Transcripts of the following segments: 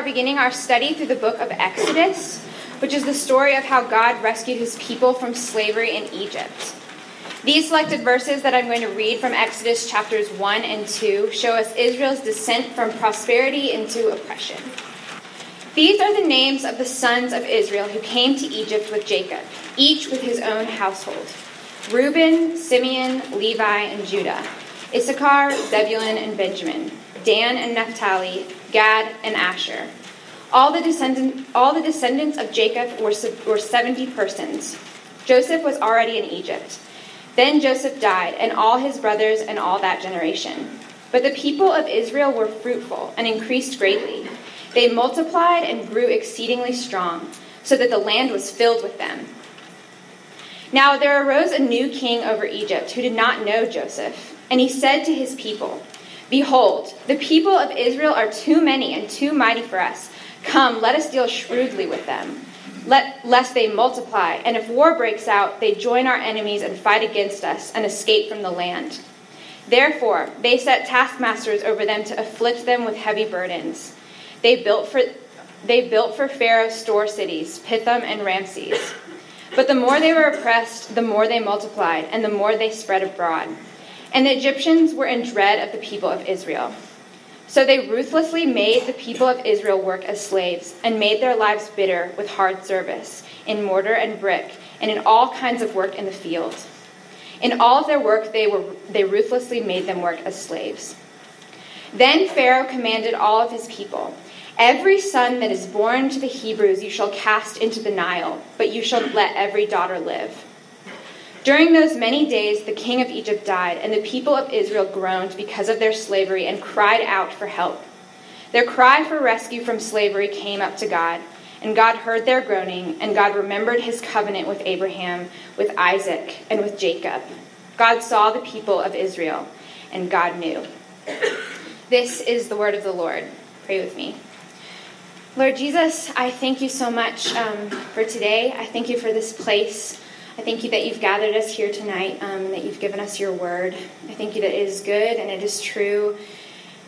are beginning our study through the book of Exodus, which is the story of how God rescued his people from slavery in Egypt. These selected verses that I'm going to read from Exodus chapters 1 and 2 show us Israel's descent from prosperity into oppression. These are the names of the sons of Israel who came to Egypt with Jacob, each with his own household Reuben, Simeon, Levi, and Judah, Issachar, Zebulun, and Benjamin, Dan and Naphtali, Gad and Asher. All the, descendant, all the descendants of Jacob were, were 70 persons. Joseph was already in Egypt. Then Joseph died, and all his brothers and all that generation. But the people of Israel were fruitful and increased greatly. They multiplied and grew exceedingly strong, so that the land was filled with them. Now there arose a new king over Egypt who did not know Joseph, and he said to his people, Behold, the people of Israel are too many and too mighty for us. Come, let us deal shrewdly with them, let, lest they multiply, and if war breaks out, they join our enemies and fight against us and escape from the land. Therefore, they set taskmasters over them to afflict them with heavy burdens. They built for, they built for Pharaoh store cities, Pithom and Ramses. But the more they were oppressed, the more they multiplied, and the more they spread abroad. And the Egyptians were in dread of the people of Israel. So they ruthlessly made the people of Israel work as slaves, and made their lives bitter with hard service, in mortar and brick, and in all kinds of work in the field. In all of their work, they, were, they ruthlessly made them work as slaves. Then Pharaoh commanded all of his people Every son that is born to the Hebrews you shall cast into the Nile, but you shall let every daughter live. During those many days, the king of Egypt died, and the people of Israel groaned because of their slavery and cried out for help. Their cry for rescue from slavery came up to God, and God heard their groaning, and God remembered his covenant with Abraham, with Isaac, and with Jacob. God saw the people of Israel, and God knew. This is the word of the Lord. Pray with me. Lord Jesus, I thank you so much um, for today. I thank you for this place. I thank you that you've gathered us here tonight um, that you've given us your word. I thank you that it is good and it is true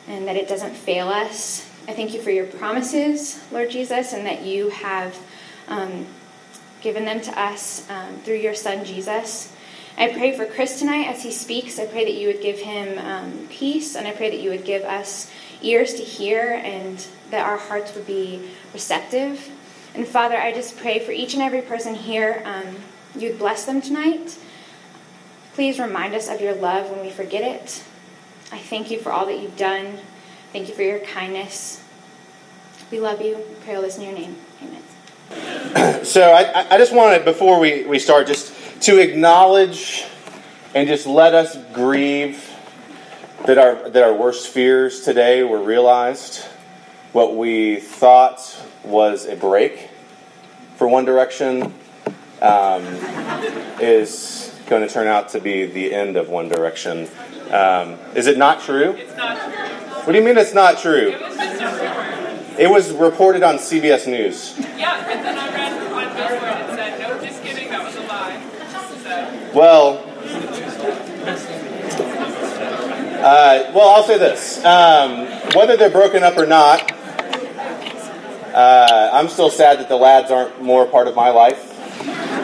and that it doesn't fail us. I thank you for your promises, Lord Jesus, and that you have um, given them to us um, through your Son, Jesus. I pray for Chris tonight as he speaks. I pray that you would give him um, peace, and I pray that you would give us ears to hear and that our hearts would be receptive. And Father, I just pray for each and every person here, um, you'd bless them tonight. Please remind us of your love when we forget it. I thank you for all that you've done. Thank you for your kindness. We love you. We pray all this in your name. Amen. So I, I just wanted, before we, we start, just to acknowledge and just let us grieve that our, that our worst fears today were realized. What we thought was a break for One Direction um, is going to turn out to be the end of One Direction. Um, is it not true? It's not true. What do you mean it's not true? It was. It was reported on CBS News. Yeah, but then I read on Billboard and said, no, just kidding, that was a lie. So, Well, uh, well, I'll say this: um, whether they're broken up or not, uh, I'm still sad that the lads aren't more part of my life.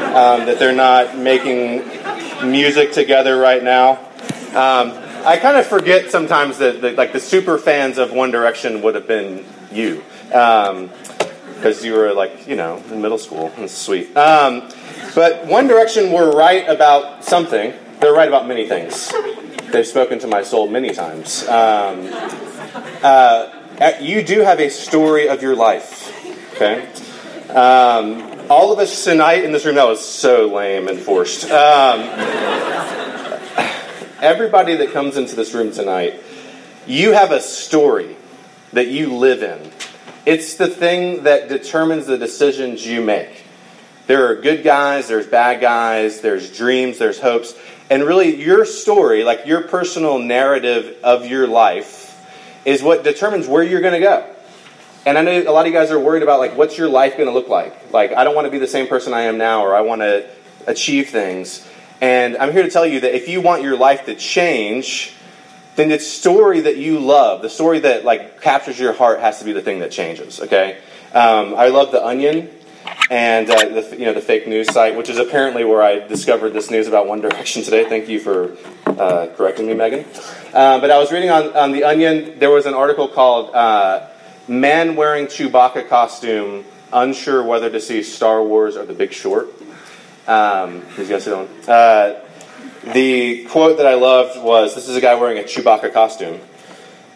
Um, that they're not making music together right now. Um, I kind of forget sometimes that, that like the super fans of One Direction would have been you, because you were like you know in middle school. It's sweet. Um, but One Direction were right about something. They're right about many things. They've spoken to my soul many times. Um, uh, you do have a story of your life. Okay. Um, all of us tonight in this room, that was so lame and forced. Um, everybody that comes into this room tonight, you have a story that you live in. It's the thing that determines the decisions you make. There are good guys, there's bad guys, there's dreams, there's hopes. And really, your story, like your personal narrative of your life, is what determines where you're going to go. And I know a lot of you guys are worried about like what's your life going to look like. Like I don't want to be the same person I am now, or I want to achieve things. And I'm here to tell you that if you want your life to change, then the story that you love, the story that like captures your heart, has to be the thing that changes. Okay, um, I love the Onion and uh, the you know the fake news site, which is apparently where I discovered this news about One Direction today. Thank you for uh, correcting me, Megan. Uh, but I was reading on, on the Onion. There was an article called uh, "Man Wearing Chewbacca Costume Unsure Whether to See Star Wars or The Big Short." Um, who's guys on? Uh, the quote that I loved was, "This is a guy wearing a Chewbacca costume."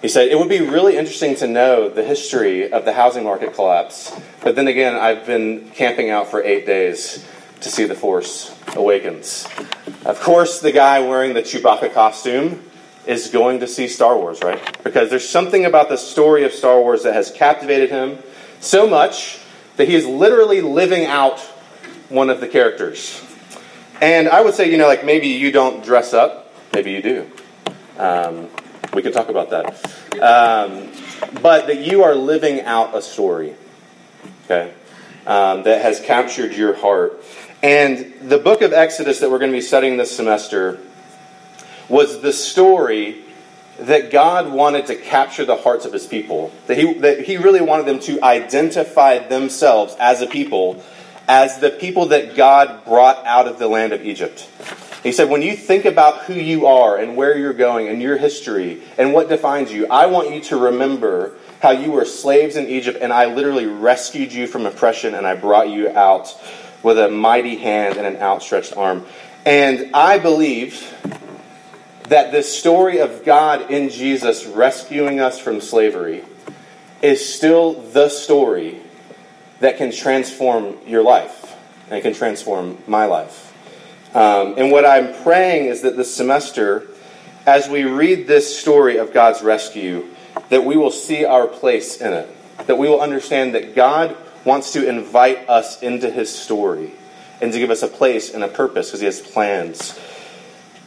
He said, It would be really interesting to know the history of the housing market collapse. But then again, I've been camping out for eight days to see The Force Awakens. Of course, the guy wearing the Chewbacca costume is going to see Star Wars, right? Because there's something about the story of Star Wars that has captivated him so much that he is literally living out one of the characters. And I would say, you know, like maybe you don't dress up, maybe you do. Um, we can talk about that. Um, but that you are living out a story, okay, um, that has captured your heart. And the book of Exodus that we're going to be studying this semester was the story that God wanted to capture the hearts of his people. That he, that he really wanted them to identify themselves as a people, as the people that God brought out of the land of Egypt. He said, when you think about who you are and where you're going and your history and what defines you, I want you to remember how you were slaves in Egypt and I literally rescued you from oppression and I brought you out with a mighty hand and an outstretched arm. And I believe that this story of God in Jesus rescuing us from slavery is still the story that can transform your life and can transform my life. Um, and what I'm praying is that this semester, as we read this story of God's rescue, that we will see our place in it. That we will understand that God wants to invite us into his story and to give us a place and a purpose because he has plans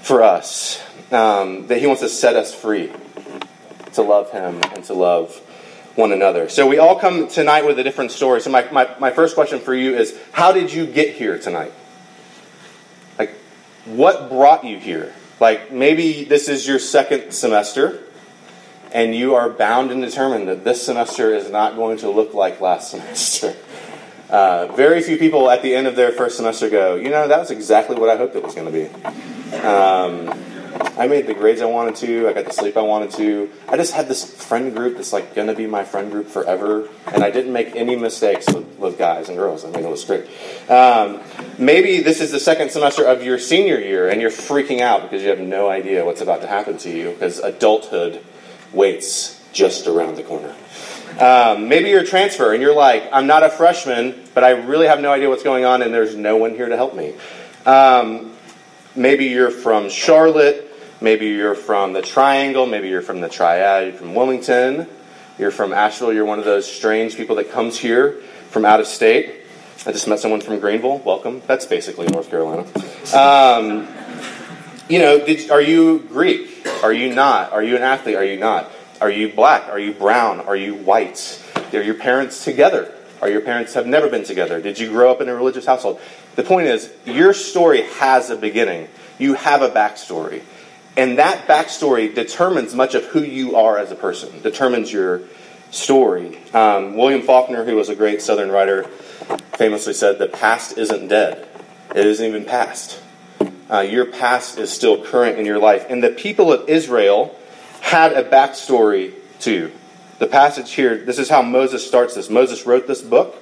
for us. Um, that he wants to set us free to love him and to love one another. So we all come tonight with a different story. So my, my, my first question for you is how did you get here tonight? Like, what brought you here? Like maybe this is your second semester and you are bound and determined that this semester is not going to look like last semester. Uh, very few people at the end of their first semester go, you know, that was exactly what I hoped it was going to be. Um, I made the grades I wanted to. I got the sleep I wanted to. I just had this friend group that's like to be my friend group forever, and I didn't make any mistakes with, with guys and girls. I mean, it was great. Um, maybe this is the second semester of your senior year, and you're freaking out because you have no idea what's about to happen to you because adulthood waits just around the corner. Um, maybe you're a transfer and you're like, I'm not a freshman, but I really have no idea what's going on, and there's no one here to help me. Um, maybe you're from Charlotte Maybe you're from the Triangle, maybe you're from the Triad, you're from Wilmington, you're from Asheville, you're one of those strange people that comes here from out of state. I just met someone from Greenville. Welcome. That's basically North Carolina. Um, you know, did, are you Greek? Are you not? Are you an athlete? Are you not? Are you black? Are you brown? Are you white? Are your parents together? Are your parents have never been together? Did you grow up in a religious household? The point is, your story has a beginning. You have a backstory. And that backstory determines much of who you are as a person, determines your story. Um, William Faulkner, who was a great Southern writer, famously said, The past isn't dead, it isn't even past. Uh, your past is still current in your life. And the people of Israel had a backstory too. The passage here, this is how Moses starts this. Moses wrote this book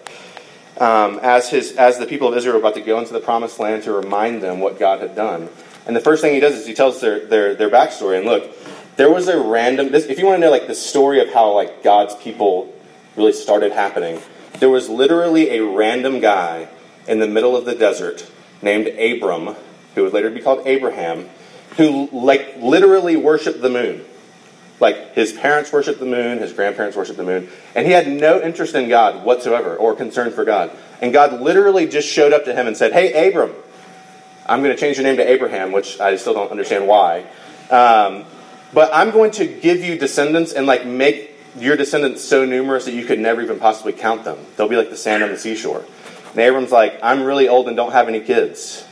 um, as, his, as the people of Israel were about to go into the promised land to remind them what God had done. And the first thing he does is he tells their, their, their backstory. And look, there was a random, this, if you want to know like the story of how like God's people really started happening, there was literally a random guy in the middle of the desert named Abram, who would later be called Abraham, who like literally worshiped the moon. Like his parents worshiped the moon, his grandparents worshiped the moon, and he had no interest in God whatsoever or concern for God. And God literally just showed up to him and said, Hey, Abram, I'm going to change your name to Abraham, which I still don't understand why. Um, but I'm going to give you descendants and like make your descendants so numerous that you could never even possibly count them. They'll be like the sand on the seashore. And Abram's like, I'm really old and don't have any kids.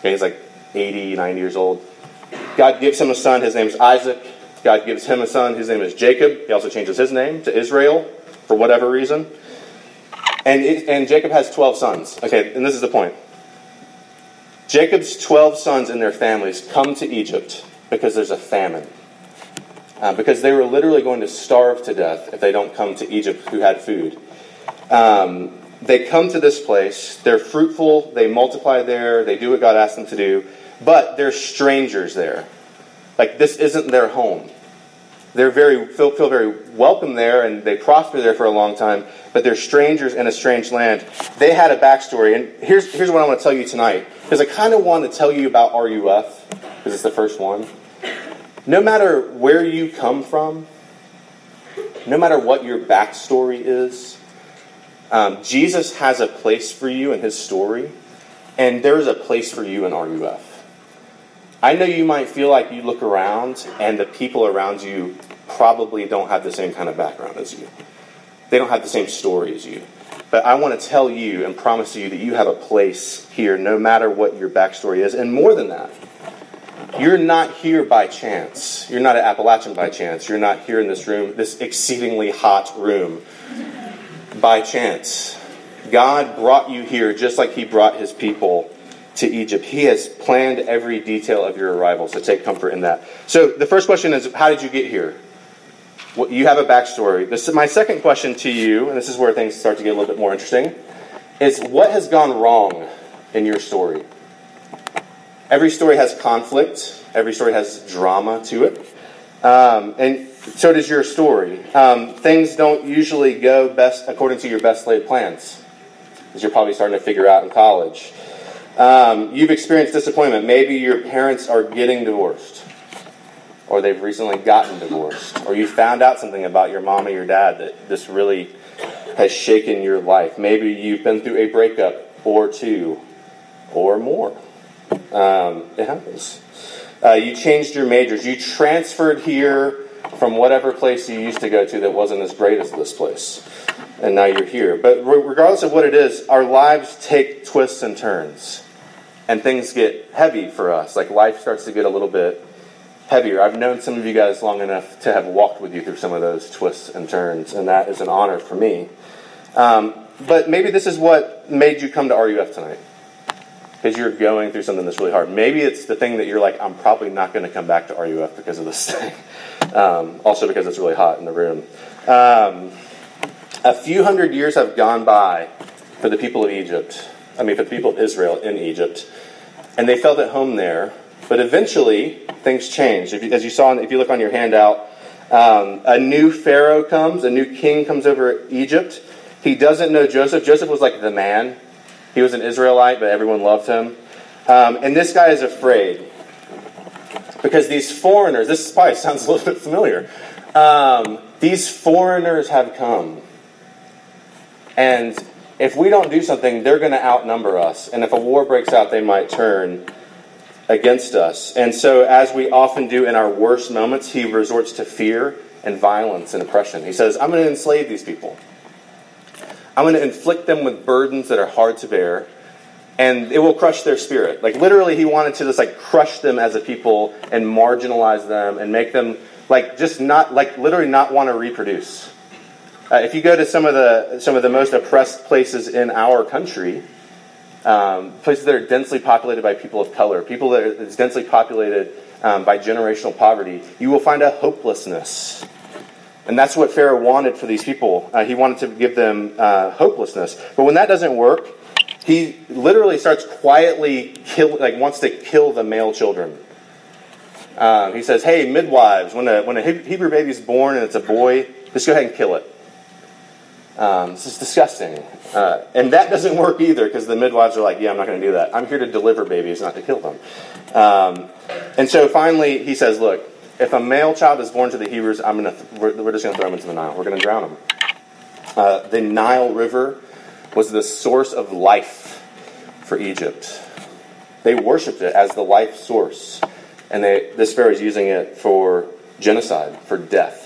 Okay, he's like 80, 90 years old. God gives him a son. His name's Isaac. God gives him a son. His name is Jacob. He also changes his name to Israel for whatever reason. And, it, and Jacob has 12 sons. Okay, and this is the point. Jacob's 12 sons and their families come to Egypt because there's a famine. Uh, because they were literally going to starve to death if they don't come to Egypt who had food. Um, they come to this place, they're fruitful, they multiply there, they do what God asked them to do, but they're strangers there. Like, this isn't their home. They're very, feel, feel very welcome there and they prosper there for a long time, but they're strangers in a strange land. They had a backstory, and here's, here's what I want to tell you tonight, because I kind of want to tell you about RUF, because it's the first one. No matter where you come from, no matter what your backstory is, um, Jesus has a place for you in his story, and there's a place for you in RUF. I know you might feel like you look around and the people around you probably don't have the same kind of background as you. They don't have the same story as you. But I want to tell you and promise you that you have a place here no matter what your backstory is. And more than that, you're not here by chance. You're not at Appalachian by chance. You're not here in this room, this exceedingly hot room, by chance. God brought you here just like He brought His people to Egypt. He has planned every detail of your arrival, so take comfort in that. So the first question is How did you get here? Well, you have a backstory. This, my second question to you, and this is where things start to get a little bit more interesting, is what has gone wrong in your story? Every story has conflict, every story has drama to it. Um, and so does your story. Um, things don't usually go best according to your best laid plans, as you're probably starting to figure out in college. Um, you've experienced disappointment. Maybe your parents are getting divorced, or they've recently gotten divorced, or you found out something about your mom or your dad that this really has shaken your life. Maybe you've been through a breakup or two or more. Um, it happens. Uh, you changed your majors. You transferred here from whatever place you used to go to that wasn't as great as this place. And now you're here. But regardless of what it is, our lives take twists and turns. And things get heavy for us. Like life starts to get a little bit heavier. I've known some of you guys long enough to have walked with you through some of those twists and turns. And that is an honor for me. Um, but maybe this is what made you come to RUF tonight because you're going through something that's really hard. Maybe it's the thing that you're like, I'm probably not going to come back to RUF because of this thing. Um, also, because it's really hot in the room. Um, a few hundred years have gone by for the people of Egypt. I mean, for the people of Israel in Egypt, and they felt at home there. But eventually, things changed. You, as you saw, if you look on your handout, um, a new Pharaoh comes, a new king comes over Egypt. He doesn't know Joseph. Joseph was like the man he was an Israelite, but everyone loved him. Um, and this guy is afraid because these foreigners, this probably sounds a little bit familiar. Um, these foreigners have come. And if we don't do something, they're going to outnumber us. And if a war breaks out, they might turn against us. And so, as we often do in our worst moments, he resorts to fear and violence and oppression. He says, I'm going to enslave these people. I'm going to inflict them with burdens that are hard to bear, and it will crush their spirit. Like literally, he wanted to just like crush them as a people and marginalize them and make them like just not like literally not want to reproduce. Uh, if you go to some of the some of the most oppressed places in our country, um, places that are densely populated by people of color, people that are densely populated um, by generational poverty, you will find a hopelessness and that's what Pharaoh wanted for these people. Uh, he wanted to give them uh, hopelessness. But when that doesn't work, he literally starts quietly kill, like wants to kill the male children. Um, he says, "Hey, midwives, when a when a Hebrew baby is born and it's a boy, just go ahead and kill it." Um, this is disgusting, uh, and that doesn't work either because the midwives are like, "Yeah, I'm not going to do that. I'm here to deliver babies, not to kill them." Um, and so finally, he says, "Look, if a male child is born to the Hebrews, I'm gonna th- we're, we're, just going to throw him into the Nile. We're going to drown him. Uh, the Nile River was the source of life for Egypt. They worshipped it as the life source, and they, this Pharaoh is using it for genocide, for death.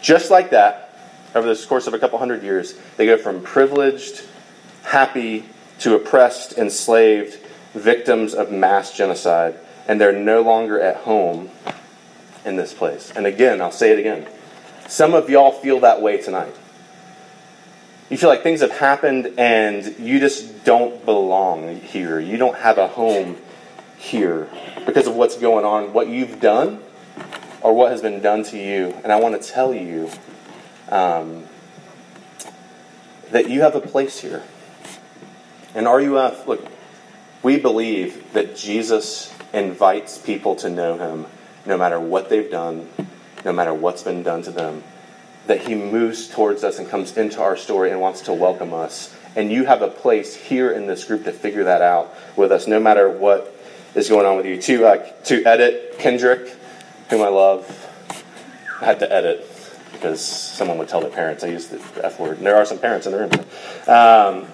Just like that, over the course of a couple hundred years, they go from privileged, happy, to oppressed, enslaved, victims of mass genocide, and they're no longer at home in this place. And again, I'll say it again. Some of y'all feel that way tonight. You feel like things have happened and you just don't belong here. You don't have a home here because of what's going on, what you've done, or what has been done to you. And I want to tell you um, that you have a place here. And RUF, look, we believe that Jesus invites people to know him no matter what they've done, no matter what's been done to them that he moves towards us and comes into our story and wants to welcome us. And you have a place here in this group to figure that out with us, no matter what is going on with you. To, uh, to edit Kendrick, whom I love, I had to edit because someone would tell their parents I used the F word. And there are some parents in the room. Um,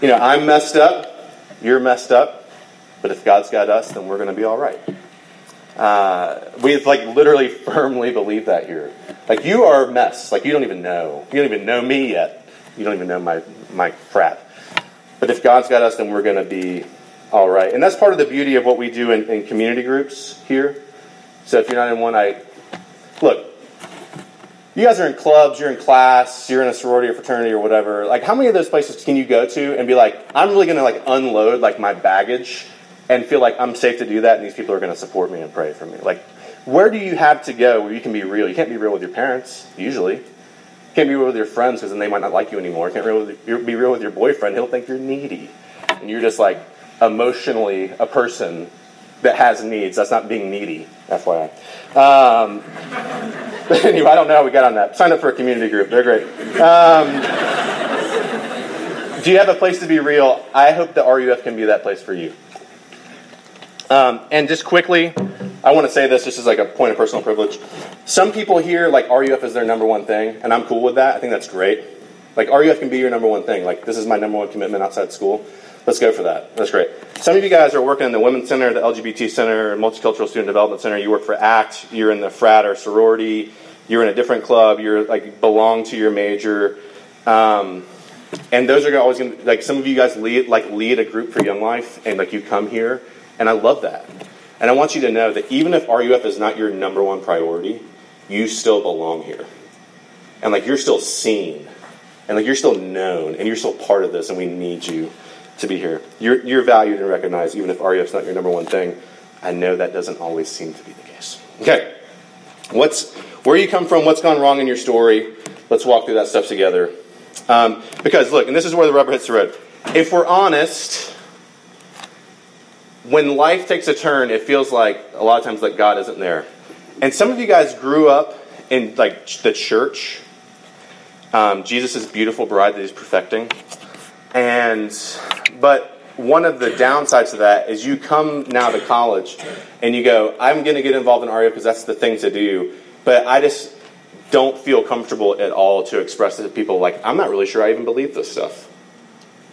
you know, I'm messed up, you're messed up, but if God's got us, then we're going to be all right. Uh, we like literally firmly believe that here. Like you are a mess. Like you don't even know. You don't even know me yet. You don't even know my my crap. But if God's got us, then we're going to be all right. And that's part of the beauty of what we do in, in community groups here. So if you're not in one, I look. You guys are in clubs, you're in class, you're in a sorority or fraternity or whatever. Like, how many of those places can you go to and be like, I'm really going to like unload like my baggage and feel like I'm safe to do that, and these people are going to support me and pray for me. Like, where do you have to go where you can be real? You can't be real with your parents, usually. You can't be real with your friends because then they might not like you anymore. You can't be real with your boyfriend. He'll think you're needy. And you're just like emotionally a person that has needs. That's not being needy, FYI. Um, anyway, I don't know how we got on that. Sign up for a community group. They're great. Um, do you have a place to be real? I hope the RUF can be that place for you. Um, and just quickly, I want to say this just as like a point of personal privilege. Some people here like RUF is their number one thing, and I'm cool with that. I think that's great. Like RUF can be your number one thing. Like this is my number one commitment outside school. Let's go for that. That's great. Some of you guys are working in the Women's Center, the LGBT Center, Multicultural Student Development Center. You work for ACT. You're in the frat or sorority. You're in a different club. You're like belong to your major. Um, and those are always going to like some of you guys lead like lead a group for Young Life, and like you come here and I love that. And I want you to know that even if RUF is not your number one priority, you still belong here. And like you're still seen. And like you're still known. And you're still part of this. And we need you to be here. You're, you're valued and recognized even if RUF's not your number one thing. I know that doesn't always seem to be the case. Okay. What's where you come from, what's gone wrong in your story. Let's walk through that stuff together. Um, because look, and this is where the rubber hits the road. If we're honest, when life takes a turn, it feels like a lot of times that God isn't there. And some of you guys grew up in like the church, um, Jesus' beautiful bride that he's perfecting. And but one of the downsides of that is you come now to college and you go, I'm going to get involved in RUF because that's the thing to do. But I just don't feel comfortable at all to express to people like, I'm not really sure I even believe this stuff.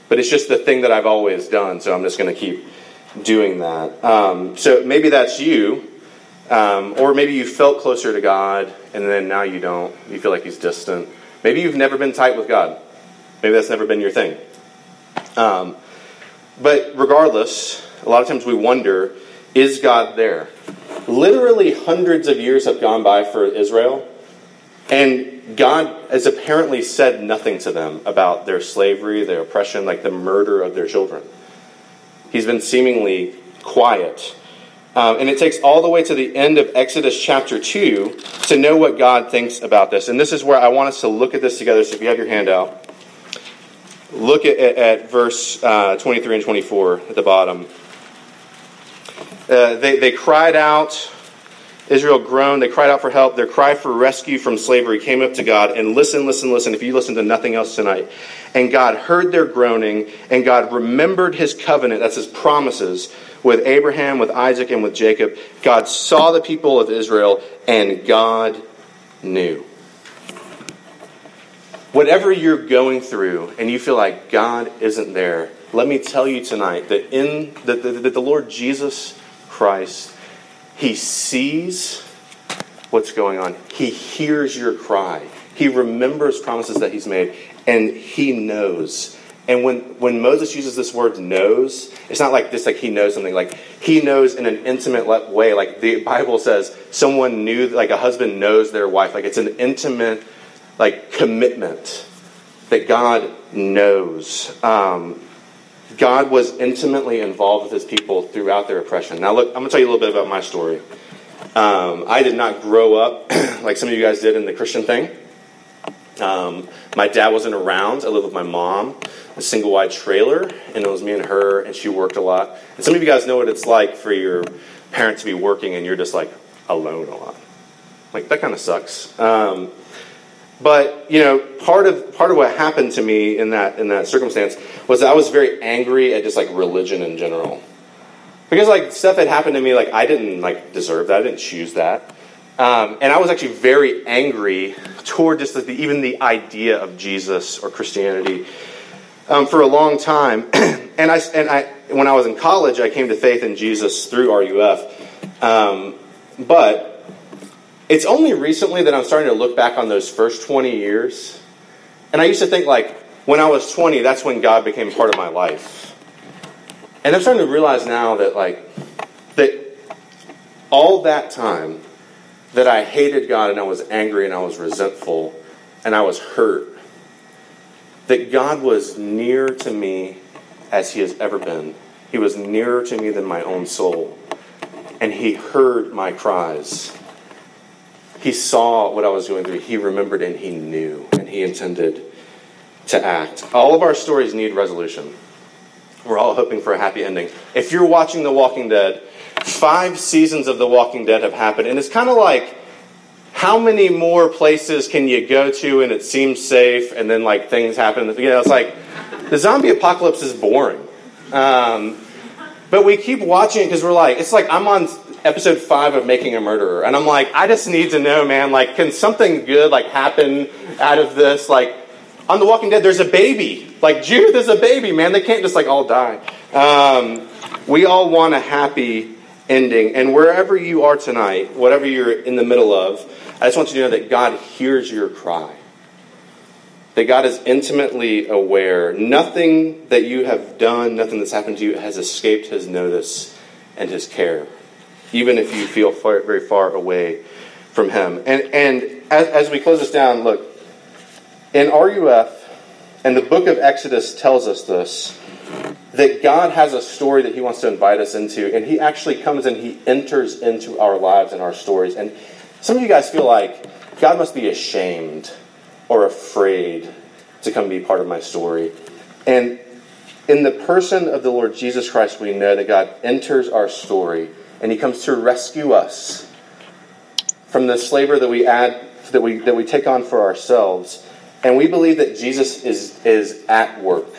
But it's just the thing that I've always done, so I'm just going to keep doing that. Um, so maybe that's you, um, or maybe you felt closer to God and then now you don't. You feel like He's distant. Maybe you've never been tight with God. Maybe that's never been your thing. Um, but regardless, a lot of times we wonder is God there? Literally, hundreds of years have gone by for Israel, and God has apparently said nothing to them about their slavery, their oppression, like the murder of their children. He's been seemingly quiet. Um, and it takes all the way to the end of Exodus chapter 2 to know what God thinks about this. And this is where I want us to look at this together. So if you have your handout, look at, at, verse uh, 23 and 24 at the bottom. Uh, they, they cried out. Israel groaned. They cried out for help. Their cry for rescue from slavery came up to God. And listen, listen, listen. If you listen to nothing else tonight, and God heard their groaning, and God remembered his covenant, that's his promises, with Abraham, with Isaac, and with Jacob. God saw the people of Israel, and God knew. Whatever you're going through, and you feel like God isn't there, let me tell you tonight that in that the, the, the Lord Jesus Christ, He sees what's going on. He hears your cry. He remembers promises that He's made, and he knows And when, when Moses uses this word knows, it's not like this, like he knows something. Like he knows in an intimate way. Like the Bible says, someone knew, like a husband knows their wife. Like it's an intimate, like commitment that God knows. Um, God was intimately involved with his people throughout their oppression. Now, look, I'm going to tell you a little bit about my story. Um, I did not grow up like some of you guys did in the Christian thing. Um, my dad wasn't around. I lived with my mom, a single wide trailer, and it was me and her, and she worked a lot. And some of you guys know what it's like for your parents to be working and you're just like alone a lot. Like that kind of sucks. Um, but you know, part of part of what happened to me in that in that circumstance was I was very angry at just like religion in general, because like stuff had happened to me like I didn't like deserve that, I didn't choose that, um, and I was actually very angry toward just the, even the idea of Jesus or Christianity um, for a long time. and I and I when I was in college, I came to faith in Jesus through RUF, um, but it's only recently that I'm starting to look back on those first 20 years. And I used to think, like, when I was 20, that's when God became part of my life. And I'm starting to realize now that, like, that all that time that I hated God and I was angry and I was resentful and I was hurt, that God was near to me as He has ever been. He was nearer to me than my own soul. And He heard my cries. He saw what I was going through. He remembered and he knew and he intended to act. All of our stories need resolution. We're all hoping for a happy ending. If you're watching The Walking Dead, five seasons of The Walking Dead have happened, and it's kind of like how many more places can you go to and it seems safe, and then like things happen? You know, it's like the zombie apocalypse is boring. Um, but we keep watching it because we're like, it's like I'm on episode five of Making a Murderer, and I'm like, I just need to know, man. Like, can something good like happen out of this? Like, on The Walking Dead, there's a baby. Like Judith is a baby, man. They can't just like all die. Um, we all want a happy ending, and wherever you are tonight, whatever you're in the middle of, I just want you to know that God hears your cry. That God is intimately aware. Nothing that you have done, nothing that's happened to you has escaped His notice and His care even if you feel far, very far away from Him. And, and as, as we close this down, look, in RUF, and the book of Exodus tells us this, that God has a story that He wants to invite us into, and He actually comes and He enters into our lives and our stories. And some of you guys feel like God must be ashamed or afraid to come be part of my story. And in the person of the Lord Jesus Christ, we know that God enters our story and he comes to rescue us from the slavery that we add that we that we take on for ourselves. And we believe that Jesus is is at work.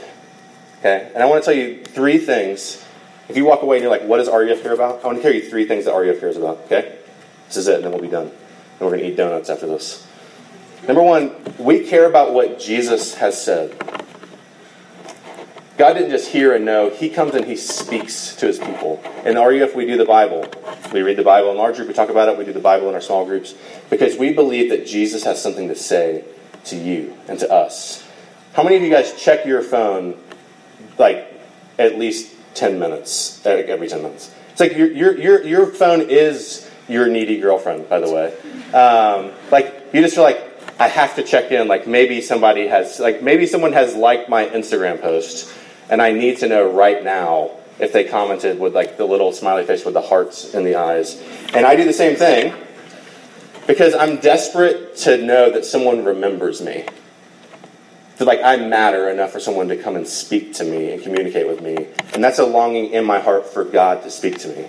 Okay? And I want to tell you three things. If you walk away and you're like, what does RUF care about? I want to tell you three things that RUF cares about. Okay? This is it, and then we'll be done. And we're to eat donuts after this. Number one, we care about what Jesus has said. God didn't just hear and know, He comes and He speaks to His people. In RUF, we do the Bible. We read the Bible in large group, we talk about it, we do the Bible in our small groups, because we believe that Jesus has something to say to you and to us. How many of you guys check your phone like at least 10 minutes, every 10 minutes? It's like your, your, your, your phone is your needy girlfriend, by the way. Um, like, you just feel like, I have to check in. Like maybe somebody has, like maybe someone has liked my Instagram post, and I need to know right now if they commented with like the little smiley face with the hearts in the eyes. And I do the same thing because I'm desperate to know that someone remembers me. That like I matter enough for someone to come and speak to me and communicate with me. And that's a longing in my heart for God to speak to me.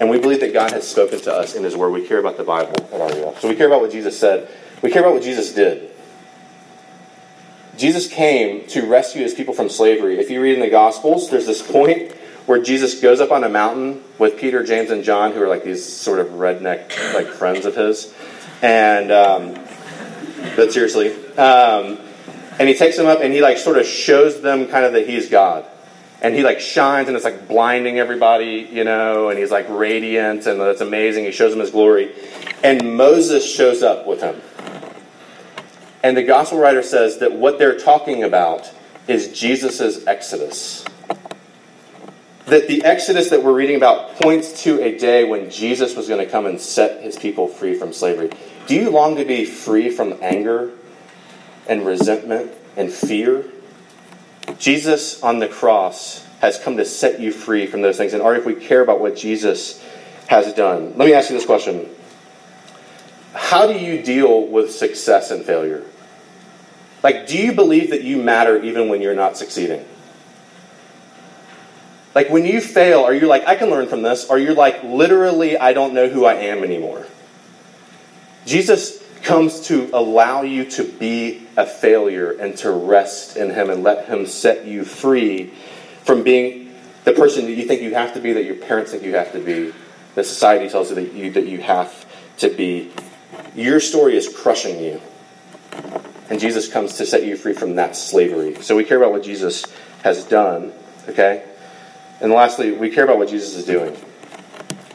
And we believe that God has spoken to us in His Word. We care about the Bible at RUF. So we care about what Jesus said. We care about what Jesus did. Jesus came to rescue his people from slavery. If you read in the Gospels, there's this point where Jesus goes up on a mountain with Peter, James, and John, who are like these sort of redneck like friends of his, and um, but seriously, um, and he takes them up and he like sort of shows them kind of that he's God, and he like shines and it's like blinding everybody, you know, and he's like radiant and that's amazing. He shows them his glory, and Moses shows up with him. And the gospel writer says that what they're talking about is Jesus' exodus. That the exodus that we're reading about points to a day when Jesus was going to come and set his people free from slavery. Do you long to be free from anger and resentment and fear? Jesus on the cross has come to set you free from those things. And or if we care about what Jesus has done, let me ask you this question. How do you deal with success and failure? Like, do you believe that you matter even when you're not succeeding? Like, when you fail, are you like, I can learn from this? Or you're like, literally, I don't know who I am anymore? Jesus comes to allow you to be a failure and to rest in Him and let Him set you free from being the person that you think you have to be, that your parents think you have to be, that society tells you that you, that you have to be. Your story is crushing you. And Jesus comes to set you free from that slavery. So we care about what Jesus has done, okay? And lastly, we care about what Jesus is doing.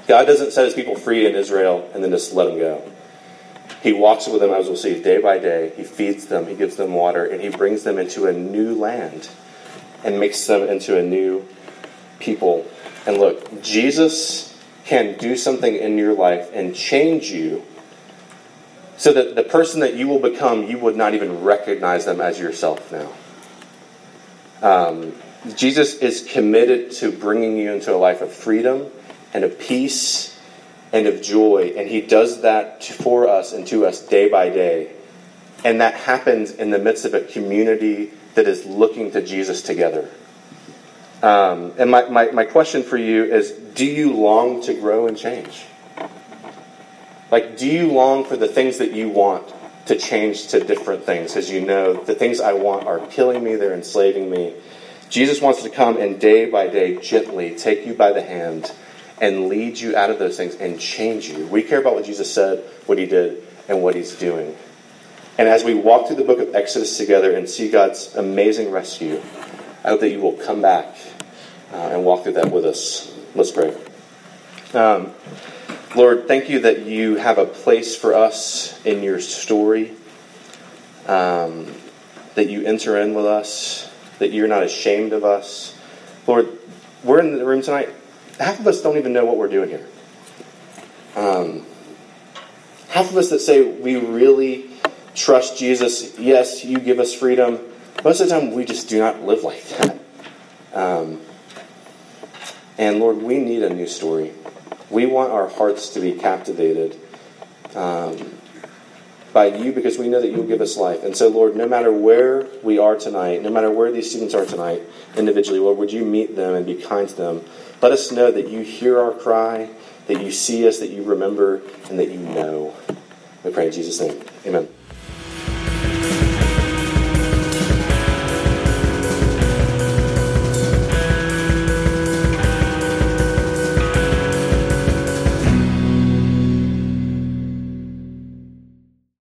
God doesn't set his people free in Israel and then just let them go. He walks with them, as we'll see, day by day. He feeds them, he gives them water, and he brings them into a new land and makes them into a new people. And look, Jesus can do something in your life and change you so that the person that you will become, you would not even recognize them as yourself now. Um, Jesus is committed to bringing you into a life of freedom and of peace and of joy, and He does that for us and to us day by day. And that happens in the midst of a community that is looking to Jesus together. Um, and my, my, my question for you is do you long to grow and change? Like, do you long for the things that you want to change to different things? As you know, the things I want are killing me, they're enslaving me. Jesus wants to come and day by day gently take you by the hand and lead you out of those things and change you. We care about what Jesus said, what he did, and what he's doing. And as we walk through the book of Exodus together and see God's amazing rescue, I hope that you will come back uh, and walk through that with us. Let's pray. Um, Lord, thank you that you have a place for us in your story, um, that you enter in with us, that you're not ashamed of us. Lord, we're in the room tonight. Half of us don't even know what we're doing here. Um, half of us that say we really trust Jesus, yes, you give us freedom. Most of the time, we just do not live like that. Um, and Lord, we need a new story. We want our hearts to be captivated um, by you because we know that you'll give us life. And so, Lord, no matter where we are tonight, no matter where these students are tonight individually, Lord, would you meet them and be kind to them? Let us know that you hear our cry, that you see us, that you remember, and that you know. We pray in Jesus' name. Amen.